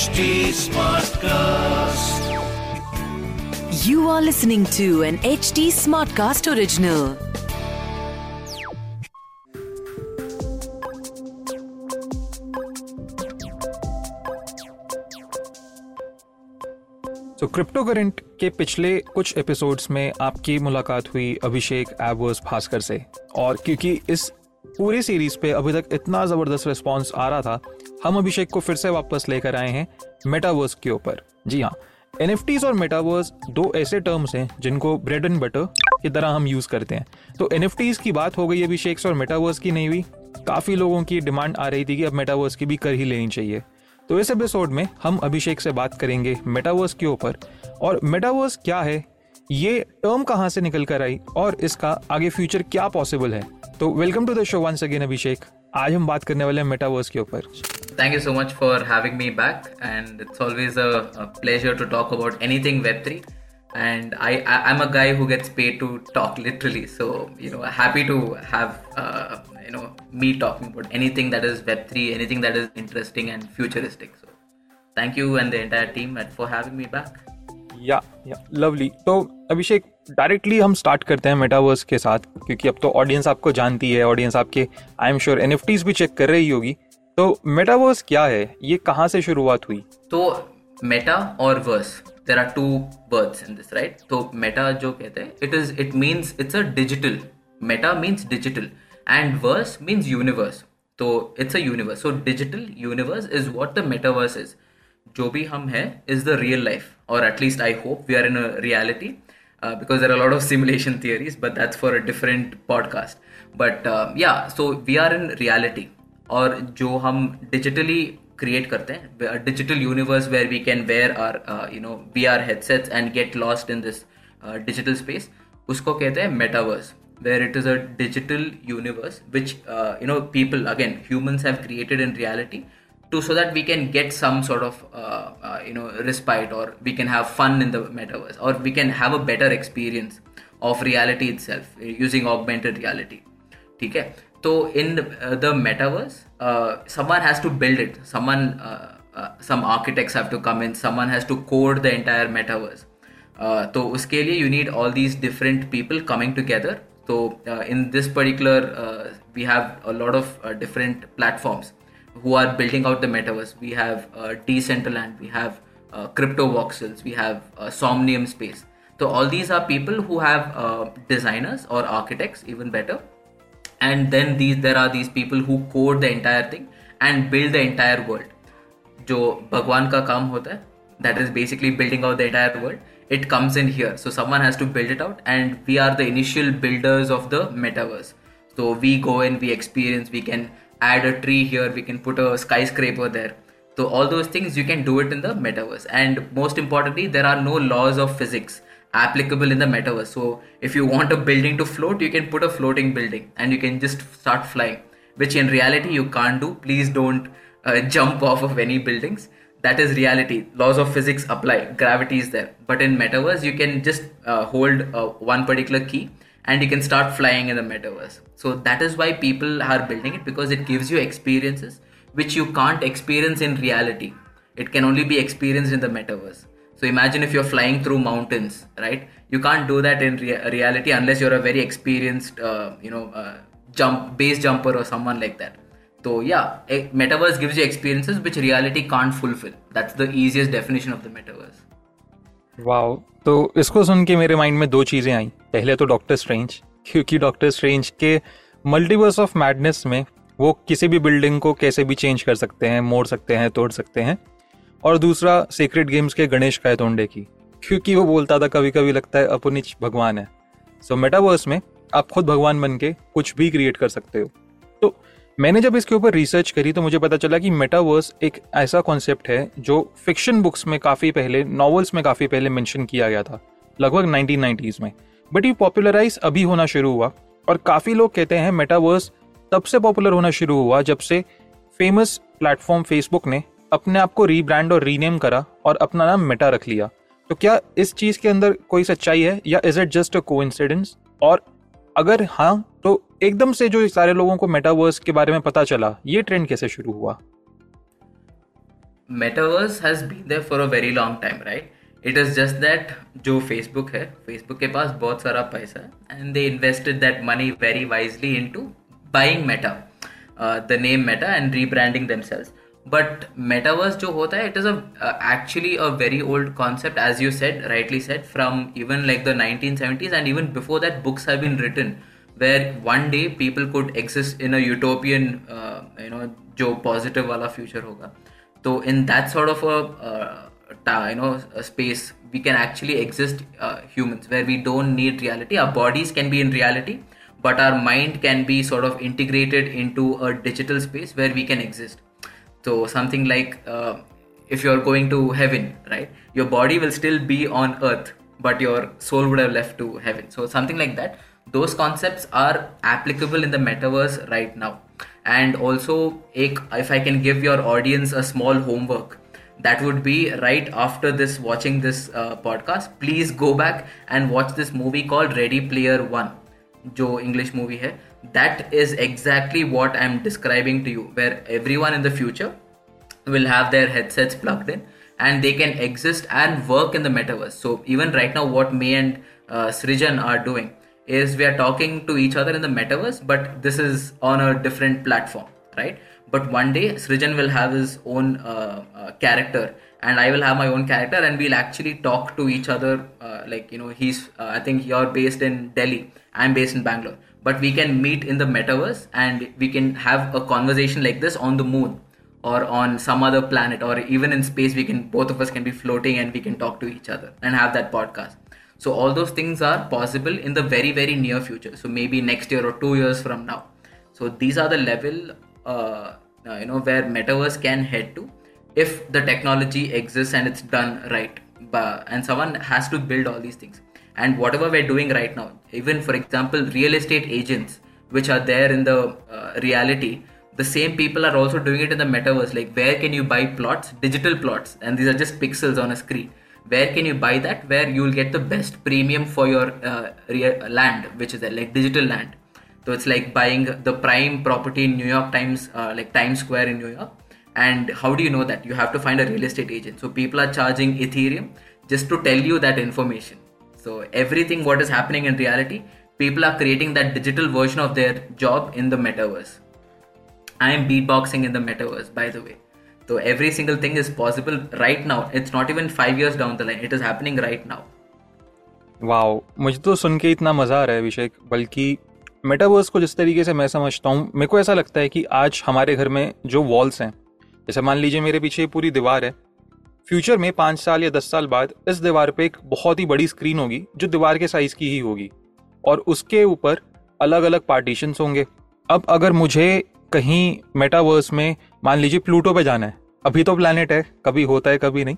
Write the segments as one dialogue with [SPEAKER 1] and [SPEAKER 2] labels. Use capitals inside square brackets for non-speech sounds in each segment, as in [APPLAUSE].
[SPEAKER 1] HD Smartcast.
[SPEAKER 2] You are listening to an HD Smartcast original.
[SPEAKER 3] तो crypto current के पिछले कुछ एपिसोड्स में आपकी मुलाकात हुई अभिषेक एबर्स भास्कर से और क्योंकि इस पूरी सीरीज़ पे अभी तक इतना ज़बरदस्त रिस्पांस आ रहा था हम अभिषेक को फिर से वापस लेकर आए हैं मेटावर्स के ऊपर। जी हाँ एन और मेटावर्स दो ऐसे टर्म्स हैं जिनको ब्रेड एंड बटर की तरह हम यूज़ करते हैं। तो एन की बात हो गई अभिषेक और मेटावर्स की नहीं हुई, काफ़ी लोगों की डिमांड आ रही थी कि अब मेटावर्स की भी कर ही लेनी चाहिए। तो इस एपिसोड में हम अभिषेक से बात करेंगे मेटावर्स के ऊपर। और मेटावर्स क्या है? ये टर्म कहाँ से निकल कर आई और इसका आगे फ्यूचर क्या पॉसिबल है? तो welcome to the show once again Abhishek. आज हम बात करने वाले हैं मेटावर्स के ऊपर।
[SPEAKER 4] Thank you so much for having me back, and it's always a, a pleasure to talk about anything Web3. And I, I, I'm a guy who gets paid to talk literally, [LAUGHS] so you know, happy to have uh, you know me talking about anything that is Web3, anything that is interesting and futuristic. So, thank you and the entire team at- for having me back.
[SPEAKER 3] या या lovely तो अभिषेक directly हम start करते हैं metaverse के साथ क्योंकि अब तो ऑडियंस आपको जानती है ऑडियंस आपके आई एम श्योर एन भी चेक कर रही होगी तो मेटावर्स क्या है? ये कहाँ से शुरुआत हुई?
[SPEAKER 4] तो मेटा और verse there are two words in this right तो मेटा जो कहते हैं it is it means it's a digital meta means digital and verse means universe तो it's a universe so digital universe is what the metaverse is जो भी हम हैं is the real life और at least I hope we are in a reality because there are lot of simulation theories but that's for a different podcast but yeah so we are in reality और जो हम digitally create करते हैं digital universe where we can wear AR you know V R headsets and get lost in this digital space उसको कहते हैं metaverse where it is a digital universe which uh, you know people again humans have created in reality to so that we can get some sort of uh, uh, you know respite or we can have fun in the metaverse or we can have a better experience of reality itself uh, using augmented reality ठीक है तो in the metaverse someone has to build it someone uh, uh, some architects have to come in someone has to code the entire metaverse uh, तो उसके लिए you need all these different people coming together so uh, in this particular uh, we have a lot of uh, different platforms who are building out the metaverse we have uh, decentraland we have uh, crypto voxels we have uh, somnium space so all these are people who have uh, designers or architects even better and then these there are these people who code the entire thing and build the entire world जो भगवान का काम होता है that is basically building out the entire world it comes in here so someone has to build it out and we are the initial builders of the metaverse so we go in we experience we can add a tree here we can put a skyscraper there so all those things you can do it in the metaverse and most importantly there are no laws of physics applicable in the metaverse. So if you want a building to float you can put a floating building and you can just start flying which in reality you can't do. Please don't uh, jump off of any buildings. That is reality. Laws of physics apply. Gravity is there. But in metaverse you can just uh, hold uh, one particular key and you can start flying in the metaverse. So that is why people are building it because it gives you experiences which you can't experience in reality. It can only be experienced in the metaverse so imagine if you're flying through mountains right you can't do that in rea- reality unless you're a very experienced uh, you know uh, jump base jumper or someone like that so yeah metaverse gives you experiences which reality can't fulfill that's the easiest definition of the metaverse
[SPEAKER 3] wow तो इसको सुन के मेरे mind में दो चीज़ें आई पहले तो डॉक्टर स्ट्रेंज क्योंकि डॉक्टर स्ट्रेंज के मल्टीवर्स ऑफ़ मैडनेस में वो किसी भी बिल्डिंग को कैसे भी चेंज कर सकते हैं मोड़ सकते हैं तोड़ सकते हैं और दूसरा सीक्रेट गेम्स के गणेश कायतोंडे की। क्योंकि वो बोलता था कभी कभी लगता है अपनिच भगवान है। सो so, मेटावर्स में आप खुद भगवान बन के कुछ भी क्रिएट कर सकते हो। तो मैंने जब इसके ऊपर रिसर्च करी तो मुझे पता चला कि मेटावर्स एक ऐसा कॉन्सेप्ट है जो फिक्शन बुक्स में काफ़ी पहले नॉवेल्स में काफ़ी पहले मेंशन किया गया था लगभग 1990s में। बट ये पॉपुलराइज अभी होना शुरू हुआ और काफ़ी लोग कहते हैं मेटावर्स तब से पॉपुलर होना शुरू हुआ जब से फ़ेमस प्लेटफॉर्म फेसबुक ने अपने आप को रीब्रांड और रीनेम करा और अपना नाम मेटा रख लिया। तो क्या इस चीज़ के अंदर कोई सच्चाई है या इज़ इट जस्ट अ को और अगर हाँ तो एकदम से जो सारे लोगों को मेटावर्स के बारे में पता चला, ये ट्रेंड कैसे शुरू हुआ?
[SPEAKER 4] Metaverse has been there for a very long time right it is just that जो फेसबुक है फेसबुक के पास बहुत सारा पैसा है and they invested that money very wisely into buying meta the name meta and rebranding themselves but metaverse jo hota it is uh, actually a very old concept as you said rightly said from even like the 1970s and even before that books have been written where one day people could exist in a utopian uh, you know jo positive wala future hoga so in that sort of a uh, you know space we can actually exist humans where we don't need reality. Our bodies can be in reality but our mind can be sort of integrated into a digital space where we can exist so something like uh, if you're going to heaven right your body will still be on earth but your soul would have left to heaven. So something like that. Those concepts are applicable in the metaverse right now. And also if i can give your audience a small homework that would be right after this watching this uh, podcast please go back and watch this movie called ready player one जो English movie है that is exactly what I am describing to you where every one in the future will have their headsets plugged in and they can exist and work in the metaverse so even right now what me and uh, srijan are doing is we are talking to each other in the metaverse but this is on a different platform right but one day srijan will have his own uh, uh, character and i will have my own character and we'll actually talk to each other uh, like you know he's uh, i think you're based in delhi i'm based in bangalore. But we can meet in the metaverse and we can have a conversation like this on the moon or on some other planet or even in space we can both of us can be floating and we can talk to each other and have that podcast. So all those things are possible in the very very near future. So maybe next year or two years from now. So these are the level uh, uh, you know where metaverse can head to if the technology exists and it's done right and someone has to build all these things. And whatever we're doing right now even for example real estate agents which are there in the uh, reality the same people are also doing it in the metaverse. Like where can you buy plots? Digital plots. And these are just pixels on a screen. Where can you buy that? Where you'll get the best premium for your uh, rea- land which is there, like digital land. So it's like buying the prime property in new york times uh, like times square in new york and how do you know that you have to find a real estate agent so people are charging ethereum just to tell you that information so everything what is happening in reality people are creating that digital version of their job in the metaverse i am beatboxing in the metaverse by the way so every single thing is possible right now it's not even 5 years down the line it is happening right now
[SPEAKER 3] wow मुझे तो सुन के इतना मज़ा आ रहा है अभिषेक बल्कि metaverse को जिस तरीके से मैं समझता हूँ मेरे को ऐसा लगता है कि आज हमारे घर में जो वॉल्स हैं जैसे मान लीजिए मेरे पीछे पूरी दीवार है। फ्यूचर में पाँच साल या दस साल बाद इस दीवार पे एक बहुत ही बड़ी स्क्रीन होगी, जो दीवार के साइज़ की ही होगी। और उसके ऊपर अलग अलग पार्टीशन होंगे। अब अगर मुझे कहीं मेटावर्स में, मान लीजिए प्लूटो पे जाना है, अभी तो प्लानट है, कभी होता है, कभी नहीं।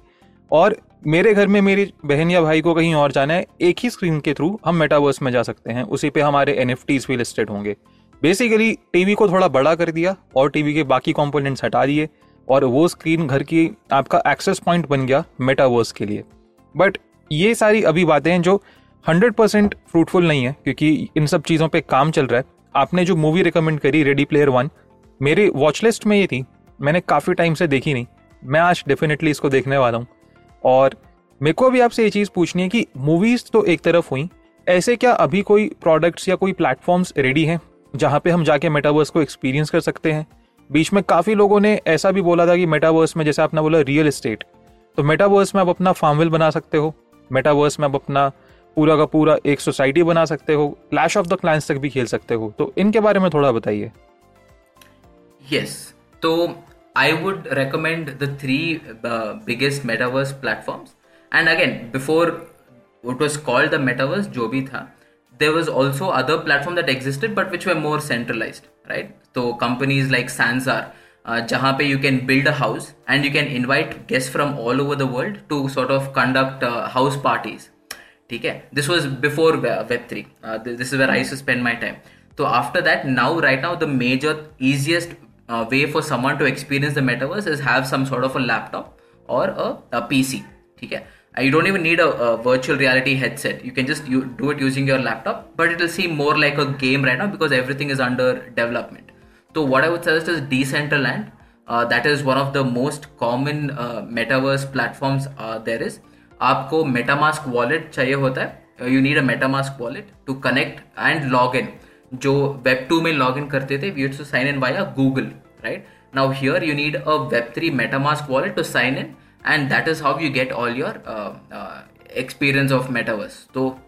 [SPEAKER 3] और मेरे घर में मेरी बहन या भाई को कहीं और जाना है, एक ही स्क्रीन के थ्रू हम मेटावर्स में जा सकते हैं, उसी पे हमारे एन भी लिस्टेड होंगे। बेसिकली टीवी को थोड़ा बड़ा कर दिया और टीवी के बाकी कंपोनेंट्स हटा दिए। और वो स्क्रीन घर की आपका एक्सेस पॉइंट बन गया मेटावर्स के लिए। बट ये सारी अभी बातें हैं जो हंड्रेड परसेंट फ्रूटफुल नहीं है, क्योंकि इन सब चीज़ों पे काम चल रहा है। आपने जो मूवी रिकमेंड करी रेडी प्लेयर वन मेरी वॉच लिस्ट में ये थी। मैंने काफ़ी टाइम से देखी नहीं। मैं आज डेफिनेटली इसको देखने वाला हूँ। और मेरे को अभी आपसे ये चीज़ पूछनी है कि मूवीज़ तो एक तरफ़ हुई, ऐसे क्या अभी कोई प्रोडक्ट्स या कोई प्लेटफॉर्म्स रेडी हैं, जहाँ पे हम जाके मेटावर्स को एक्सपीरियंस कर सकते हैं? बीच में काफ़ी लोगों ने ऐसा भी बोला था कि मेटावर्स में, जैसे आपने बोला रियल इस्टेट तो मेटावर्स में आप अपना फार्मविल बना सकते हो। मेटावर्स में आप अपना पूरा का पूरा एक सोसाइटी बना सकते हो। क्लैश ऑफ़ द क्लाइंस तक भी खेल सकते हो। तो इनके बारे में थोड़ा बताइए।
[SPEAKER 4] यस तो I would recommend the three biggest metaverse platform and again before it was called the metaverse जो भी था there was also other platform that existed but which were more centralized right? So companies like Sansar, uh, जहाँ पे you can build a house and you can invite guests from all over the world to sort of conduct uh, house parties. ठीक है this was before web three this is where I spend my time तो after that now right now the major easiest uh, way for someone to experience the metaverse is have some sort of a laptop or a, a PC. ठीक है Uh, you don't even need a, a virtual reality headset. You can just you, do it using your laptop, but it will seem more like a game right now because everything is under development. So what I would suggest is Decentraland. uh, that is one of the most common uh, metaverse platforms uh, there is आपको metamask wallet चाहिए होता है you need a metamask wallet to connect and log in जो web 2 में log in करते थे we used to sign in via google right now here you need a web 3 metamask wallet to sign in and that is how you get all your uh, uh, experience of metaverse so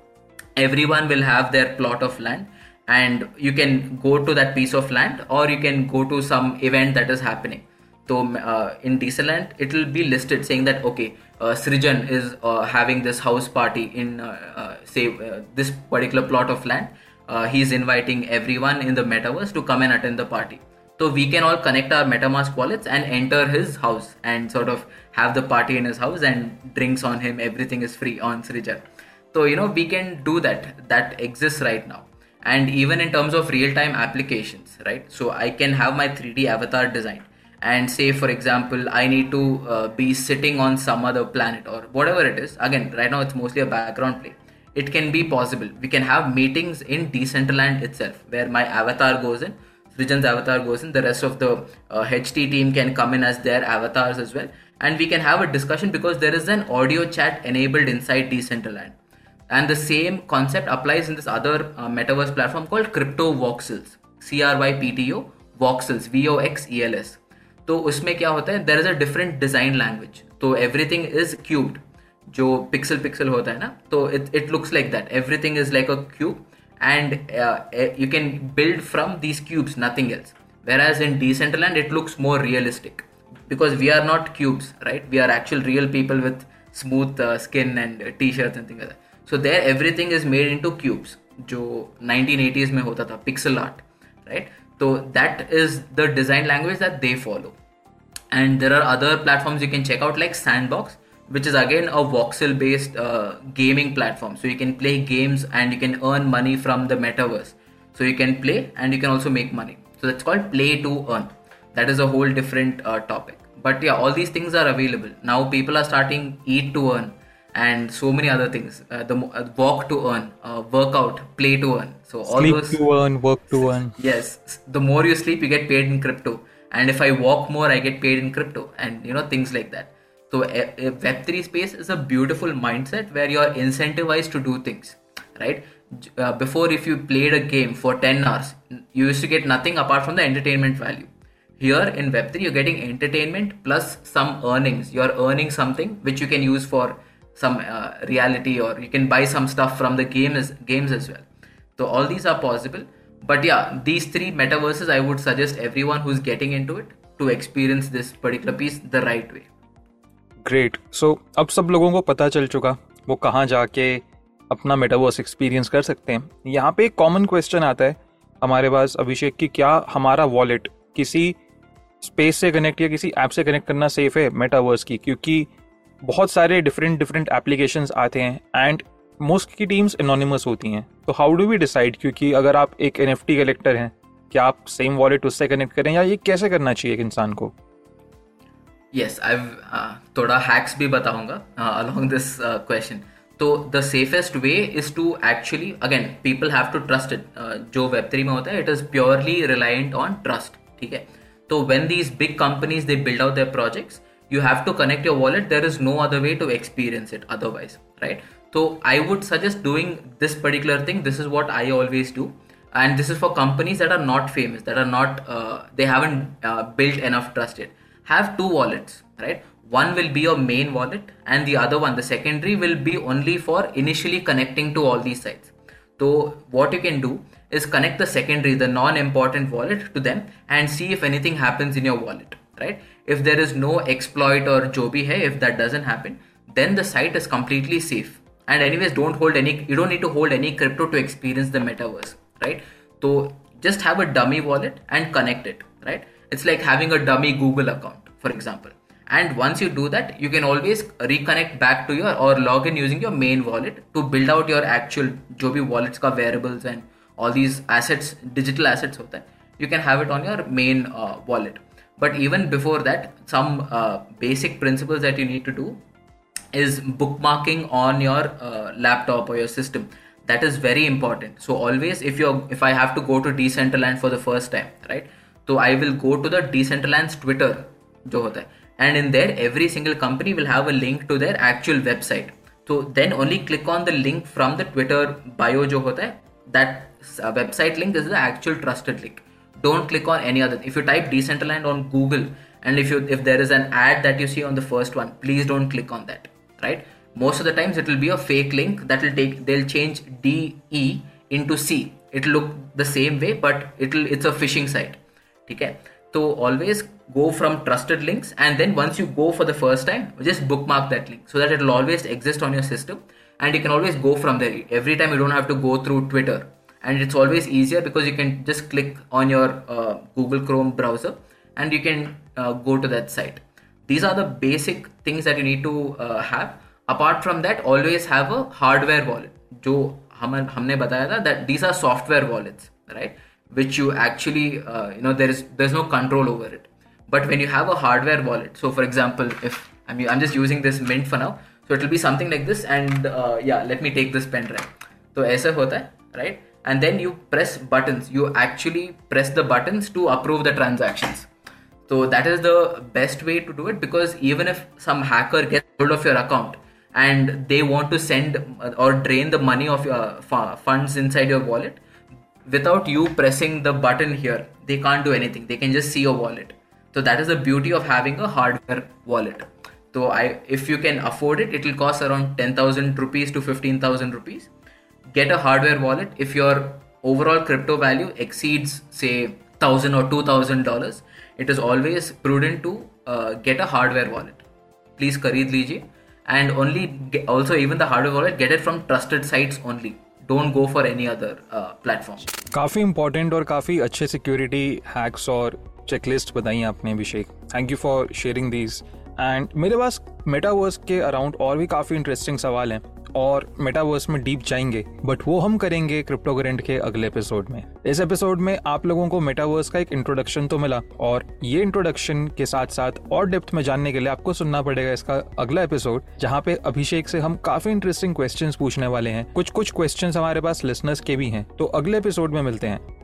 [SPEAKER 4] everyone will have their plot of land and you can go to that piece of land or you can go to some event that is happening so uh, in Decentraland, it will be listed saying that okay, uh, Srijan is uh, having this house party in uh, uh, say uh, this particular plot of land. Uh, he's inviting everyone in the metaverse to come and attend the party. So we can all connect our MetaMask wallets and enter his house and sort of have the party in his house and drinks on him. Everything is free on Srijan. So you know we can do that. That exists right now. And even in terms of real-time applications, right? So I can have my 3D avatar design and say for example i need to uh, be sitting on some other planet or whatever it is again right now it's mostly a background play it can be possible we can have meetings in decentraland itself where my avatar goes in Srijan's avatar goes in the rest of the uh, ht team can come in as their avatars as well and we can have a discussion because there is an audio chat enabled inside decentraland and the same concept applies in this other uh, metaverse platform called crypto voxels c r y p t o voxels v o x e l s तो उसमें क्या होता है there is a different design language तो everything is cubed जो pixel pixel होता है ना तो it it looks like that everything is like a cube and you can build from these cubes nothing else whereas in decentraland it looks more realistic because we are not cubes right we are actual real people with smooth uh, skin and uh, t-shirts and things like that so there everything is made into cubes जो 1980s में होता था pixel art right so that is the design language that they follow. And there are other platforms you can check out like Sandbox, which is again a voxel based uh, gaming platform. So you can play games and you can earn money from the metaverse. So you can play and you can also make money. So that's called play to earn. That is a whole different uh, topic. But yeah, all these things are available. Now people are starting eat to earn and so many other things. Uh, the uh, walk to earn, uh, workout, play to earn. So all
[SPEAKER 3] sleep
[SPEAKER 4] those
[SPEAKER 3] to earn, work to earn.
[SPEAKER 4] yes, the more you sleep, you get paid in crypto, and if I walk more, I get paid in crypto, and you know things like that. So a, a Web three space is a beautiful mindset where you are incentivized to do things, right? Uh, before, if you played a game for ten hours, you used to get nothing apart from the entertainment value. Here in Web3, you're getting entertainment plus some earnings. You're earning something which you can use for some uh, reality or you can buy some stuff from the games games as well so all these are possible but yeah these three metaverses i would suggest everyone who's getting into it to experience this particular piece the right way
[SPEAKER 3] great so so, अब सब लोगों को पता चल चुका वो कहाँ जाके अपना मेटावर्स एक्सपीरियंस कर सकते हैं यहाँ पे एक कॉमन क्वेश्चन आता है हमारे पास अभिषेक कि क्या हमारा वॉलेट किसी स्पेस से कनेक्ट या किसी ऐप से कनेक्ट करना सेफ़ है मेटावर्स की क्योंकि बहुत सारे डिफरेंट डिफरेंट एप्लीकेशंस आते हैं एंड मोस्ट की टीम्स एनोनिमस होती हैं। तो हाउ डू वी डिसाइड क्योंकि अगर आप एक एनएफटी कलेक्टर हैं क्या आप सेम वॉलेट उससे कनेक्ट करें या ये कैसे करना चाहिए एक इंसान को?
[SPEAKER 4] यस आई uh, थोड़ा हैक्स भी बताऊँगा अलोंग दिस क्वेश्चन तो the safest way is to actually again people have to trust it जो वेब थ्री में होता है it is purely reliant on trust ठीक है? So when these big companies they build out their projects, you have to connect your wallet. There is no other way to experience it otherwise, right? So I would suggest doing this particular thing. This is what I always do, and this is for companies that are not famous, that are not uh, they haven't uh, built enough trust yet. Have two wallets, right? One will be your main wallet, and the other one, the secondary, will be only for initially connecting to all these sites. So what you can do is connect the secondary the non important wallet to them and see if anything happens in your wallet right? If there is no exploit or jo bhi hai if that doesn't happen then the site is completely safe. And anyways don't hold any you don't need to hold any crypto to experience the metaverse right? So just have a dummy wallet and connect it right? It's like having a dummy google account for example. And once you do that you can always reconnect back to your or log in using your main wallet to build out your actual jo bhi wallets ka variables and all these assets digital assets hota hai, you can have it on your main uh, wallet. But even before that some uh, basic principles that you need to do is bookmarking on your uh, laptop or your system. That is very important. So always if you if i have to go to decentraland for the first time right so i will go to the decentraland's twitter jo hota hai, and in there every single company will have a link to their actual website. So then only click on the link from the twitter bio jo hota hai, that uh, website link is the actual trusted link. Don't click on any other. If you type decentraland on google and if you if there is an ad that you see on the first one please don't click on that right? Most of the times it will be a fake link that will take they'll change de into c. It'll look the same way but it'll it's a phishing site okay? So always go from trusted links and then once you go for the first time just bookmark that link so that it'll always exist on your system and you can always go from there every time you don't have to go through twitter and it's always easier because you can just click on your uh, google chrome browser and you can uh, go to that site these are the basic things that you need to uh, have apart from that always have a hardware wallet जो हम हमने बताया था that these are software wallets right which you actually uh, you know there is there's no control over it but when you have a hardware wallet so for example if I'm, I'm just using this mint for now so it will be something like this and uh, yeah let me take this pen right. so aisa hota hai right? And then you press buttons. You actually press the buttons to approve the transactions. So that is the best way to do it because even if some hacker gets hold of your account and they want to send or drain the money of your uh, funds inside your wallet without you pressing the button here they can't do anything. They can just see your wallet. So that is the beauty of having a hardware wallet. so i if you can afford it it will cost around 10000 rupees to 15000 rupees get a hardware wallet if your overall crypto value exceeds say thousand or two thousand dollars it is always prudent to uh, get a hardware wallet please खरीद लीजिए and only get, also even the hardware wallet get it from trusted sites only don't go for any other uh, platform
[SPEAKER 3] काफी important और काफी अच्छे security hacks और checklist बताई आपने अभिषेक thank you for sharing these And मेरे पास metaverse के अराउंड और भी काफ़ी इंटरेस्टिंग सवाल हैं और मेटावर्स में डीप जाएँगे बट वो हम करेंगे क्रिप्टो करेंट के अगले एपिसोड में। इस एपिसोड में आप लोगों को मेटावर्स का एक इंट्रोडक्शन तो मिला और ये इंट्रोडक्शन के साथ साथ और डेप्थ में जानने के लिए आपको सुनना पड़ेगा इसका अगला एपिसोड जहाँ पे अभिषेक से हम काफ़ी इंटरेस्टिंग क्वेश्चन पूछने वाले हैं। कुछ कुछ क्वेश्चन हमारे पास लिसनर्स के भी हैं तो अगले एपिसोड में मिलते हैं।